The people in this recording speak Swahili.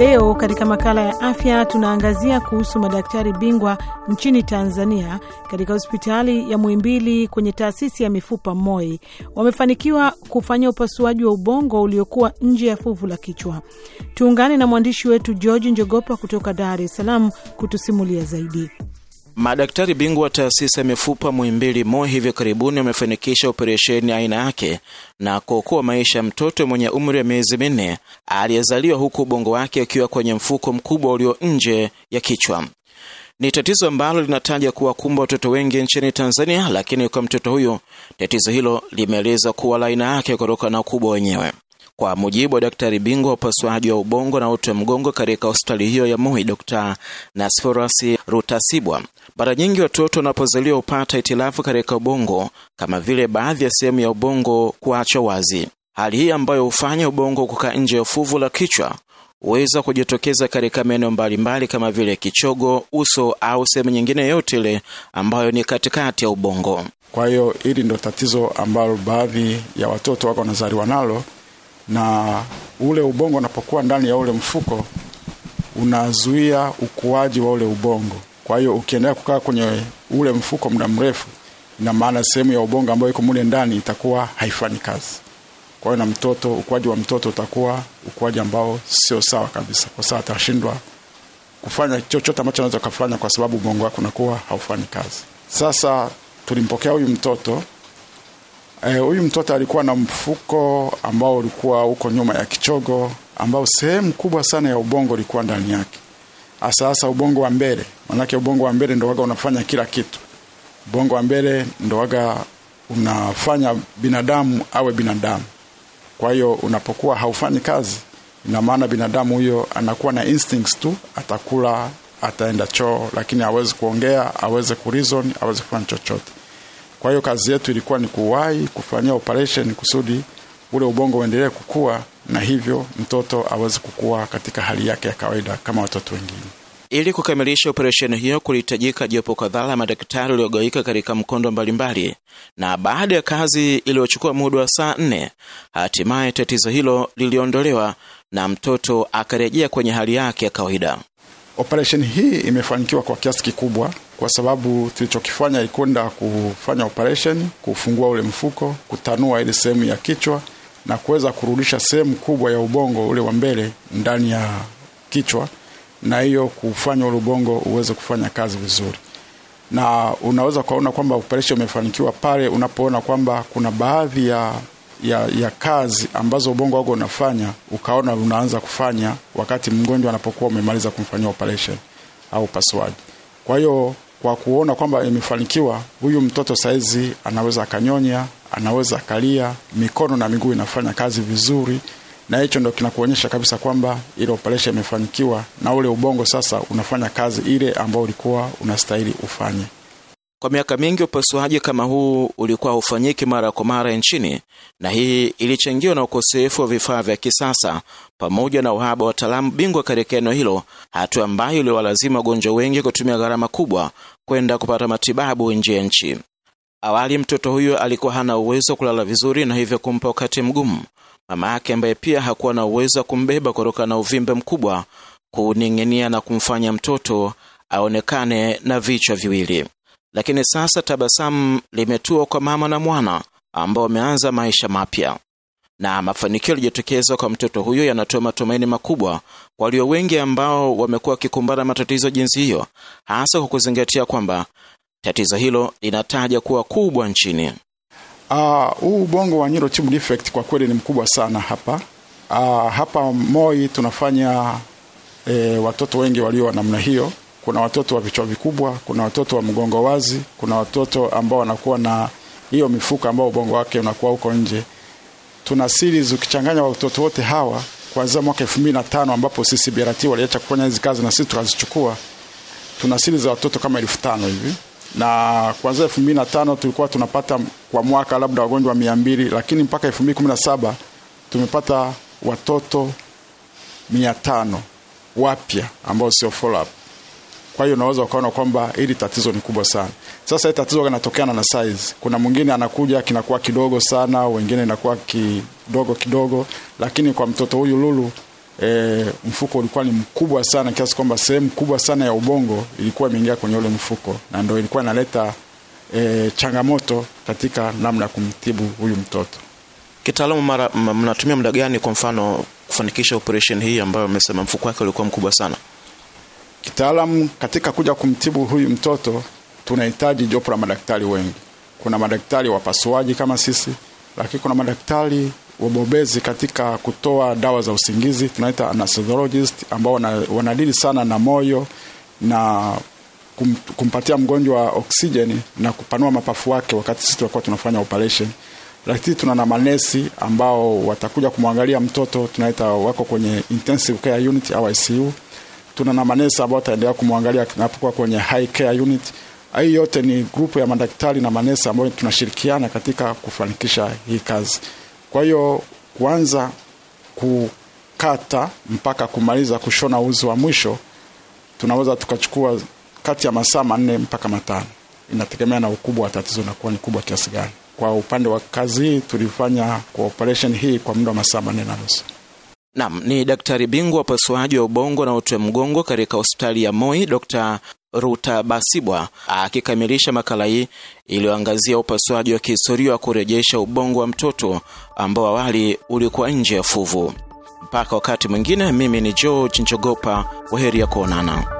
Leo katika makala ya afya tunaangazia kuhusu madaktari bingwa nchini Tanzania katika hospitali ya Muhimbili kwenye taasisi ya mifupa MOI wamefanikiwa kufanya upasuaji wa ubongo uliokuwa nje ya fuvu la kichwa. Tuungane na mwandishi wetu George Njogopa kutoka Dar es Salaam kutusimulia zaidi. Madaktari bingwa wa taasisi ya mifupa Muhimbili MOI hivi karibuni wamefanikisha operesheni aina yake na kuokoa maisha ya mtoto mwenye umri wa miezi minne aliyezaliwa huku ubongo wake ukiwa kwenye mfuko mkubwa ulio nje ya kichwa. Ni tatizo ambalo linataja kuwakumba watoto wengi nchini Tanzania, lakini kwa mtoto huyu tatizo hilo limeeleza kuwa la aina yake kutokana na ukubwa wenyewe. Kwa mujibu wa daktari bingwa wa upasuaji wa ubongo na uti wa mgongo katika hospitali hiyo ya mui Dr. Nasforas Rutasibwa, mara nyingi watoto wanapozaliwa hupata hitilafu katika ubongo, kama vile baadhi ya sehemu ya ubongo kuachwa wazi. Hali hii ambayo hufanya ubongo kukaa nje ya fuvu la kichwa huweza kujitokeza katika maeneo mbalimbali kama vile kichogo, uso au sehemu nyingine yote ile ambayo ni katikati ya ubongo. Kwa hiyo hili ndo tatizo ambalo baadhi ya watoto wako wanazaliwa nalo na ule ubongo unapokuwa ndani ya ule mfuko unazuia ukuaji wa ule ubongo. Kwa hiyo ukiendelea kukaa kwenye ule mfuko muda mrefu, ina maana sehemu ya ubongo ambayo iko mule ndani itakuwa haifanyi kazi. Kwa hiyo na mtoto, ukuaji wa mtoto utakuwa ukuaji ambao sio sawa kabisa, kwa sababu atashindwa kufanya chochote ambacho anaweza kufanya, kwa sababu ubongo wake unakuwa haufanyi kazi. Sasa tulimpokea huyu mtoto huyu e, mtoto alikuwa na mfuko ambao ulikuwa uko nyuma ya kichogo, ambao sehemu kubwa sana ya ubongo ulikuwa ndani yake, hasa hasa ubongo wa mbele. Manake ubongo wa mbele ndo waga unafanya kila kitu. Ubongo wa mbele ndo waga unafanya binadamu awe binadamu. Kwa hiyo unapokuwa haufanyi kazi, ina maana binadamu huyo anakuwa na instincts tu, atakula, ataenda choo, lakini awezi kuongea, aweze kureason, aweze kufanya chochote. Kwa hiyo kazi yetu ilikuwa ni kuwahi kufanyia operation kusudi ule ubongo uendelee kukua na hivyo mtoto aweze kukua katika hali yake ya kawaida kama watoto wengine. Ili kukamilisha operesheni hiyo, kulihitajika jopo kadhaa la madaktari waliogawika katika mkondo mbalimbali, na baada ya kazi iliyochukua muda wa saa nne, hatimaye tatizo hilo liliondolewa na mtoto akarejea kwenye hali yake ya kawaida. Operesheni hii imefanikiwa kwa kiasi kikubwa kwa sababu tulichokifanya ilikwenda kufanya operesheni, kufungua ule mfuko, kutanua ile sehemu ya kichwa na kuweza kurudisha sehemu kubwa ya ubongo ule wa mbele ndani ya kichwa, na hiyo kufanya ule ubongo uweze kufanya kazi vizuri. Na unaweza kuona kwamba operesheni imefanikiwa pale unapoona kwamba kuna baadhi ya ya, ya kazi ambazo ubongo wako unafanya ukaona unaanza kufanya wakati mgonjwa anapokuwa umemaliza kumfanyia operation au upasuaji. Kwa hiyo kwa kuona kwamba imefanikiwa, huyu mtoto saizi anaweza akanyonya, anaweza akalia, mikono na miguu inafanya kazi vizuri, na hicho ndo kinakuonyesha kabisa kwamba ile operation imefanikiwa na ule ubongo sasa unafanya kazi ile ambayo ulikuwa unastahili ufanye. Kwa miaka mingi upasuaji kama huu ulikuwa haufanyiki mara kwa mara nchini, na hii ilichangiwa na ukosefu wa vifaa vya kisasa pamoja na uhaba wa wataalamu bingwa katika eneo hilo, hatua ambayo iliwalazima wagonjwa wengi kutumia gharama kubwa kwenda kupata matibabu nje ya nchi. Awali mtoto huyo alikuwa hana uwezo wa kulala vizuri, na hivyo kumpa wakati mgumu mama yake, ambaye pia hakuwa na uwezo wa kumbeba kutokana na uvimbe mkubwa kuning'inia na kumfanya mtoto aonekane na vichwa viwili. Lakini sasa tabasamu limetua kwa mama na mwana ambao wameanza maisha mapya, na mafanikio yalijitokeza kwa mtoto huyo yanatoa matumaini makubwa kwa walio wengi ambao wamekuwa wakikumbana matatizo jinsi hiyo, hasa kwa kuzingatia kwamba tatizo hilo linataja kuwa kubwa nchini. Huu uh, ubongo wa neural defect kwa kweli ni mkubwa sana hapa. Uh, hapa MOI tunafanya eh, watoto wengi walio wa namna hiyo kuna watoto wa vichwa vikubwa, kuna watoto wa mgongo wazi, kuna watoto ambao wanakuwa na hiyo mifuko ambao ubongo wake unakuwa huko nje. Tuna series ukichanganya watoto wote hawa kuanzia mwaka 2005 ambapo sisi waliacha kufanya hizi kazi na sisi tukazichukua. Tuna series za watoto kama elfu tano hivi, na kuanzia 2005 tulikuwa tunapata kwa mwaka labda wagonjwa 200, lakini mpaka 2017 tumepata watoto 500 wapya ambao sio follow up. Kwa hiyo unaweza ukaona kwamba hili tatizo ni kubwa sana. Sasa hili tatizo linatokana na size. Kuna mwingine anakuja kinakuwa kidogo sana, wengine inakuwa kidogo kidogo, lakini kwa mtoto huyu Lulu e, mfuko ulikuwa ni mkubwa sana kiasi kwamba sehemu kubwa sana ya ubongo ilikuwa imeingia kwenye ule mfuko, na ndio ilikuwa inaleta e, changamoto katika namna ya kumtibu huyu mtoto. Kitaalamu, mara mnatumia muda gani kwa mfano kufanikisha operation hii ambayo mmesema mfuko wake ulikuwa mkubwa sana? Kitaalamu, katika kuja kumtibu huyu mtoto tunahitaji jopo la madaktari wengi. Kuna madaktari wapasuaji kama sisi, lakini kuna madaktari wabobezi katika kutoa dawa za usingizi, tunaita anesthesiologist, ambao wana- wanadili sana na moyo na kum, kumpatia mgonjwa oksijeni na kupanua mapafu wake wakati sisi tunakuwa tunafanya operation. Lakini tuna na manesi ambao watakuja kumwangalia mtoto, tunaita wako kwenye intensive care unit au ICU tuna na manesa ambao wataendelea kumwangalia tunapokuwa kwenye high care unit. Hii yote ni grupu ya madaktari na manesa ambao tunashirikiana katika kufanikisha hii kazi. Kwa hiyo kuanza kukata mpaka kumaliza kushona uzi wa mwisho tunaweza tukachukua kati ya masaa manne mpaka matano, inategemea na ukubwa wa tatizo nakuwa ni kubwa kiasi gani. Kwa upande wa kazi hii tulifanya kwa operation hii kwa muda wa masaa manne na nusu. Naam, ni daktari bingwa wa upasuaji wa ubongo na uti wa mgongo katika hospitali ya Moi, Dr. Ruta Basibwa akikamilisha makala hii iliyoangazia upasuaji wa kihistoria wa kurejesha ubongo wa mtoto ambao awali ulikuwa nje ya fuvu. Mpaka wakati mwingine, mimi ni George Njogopa, waheri ya kuonana.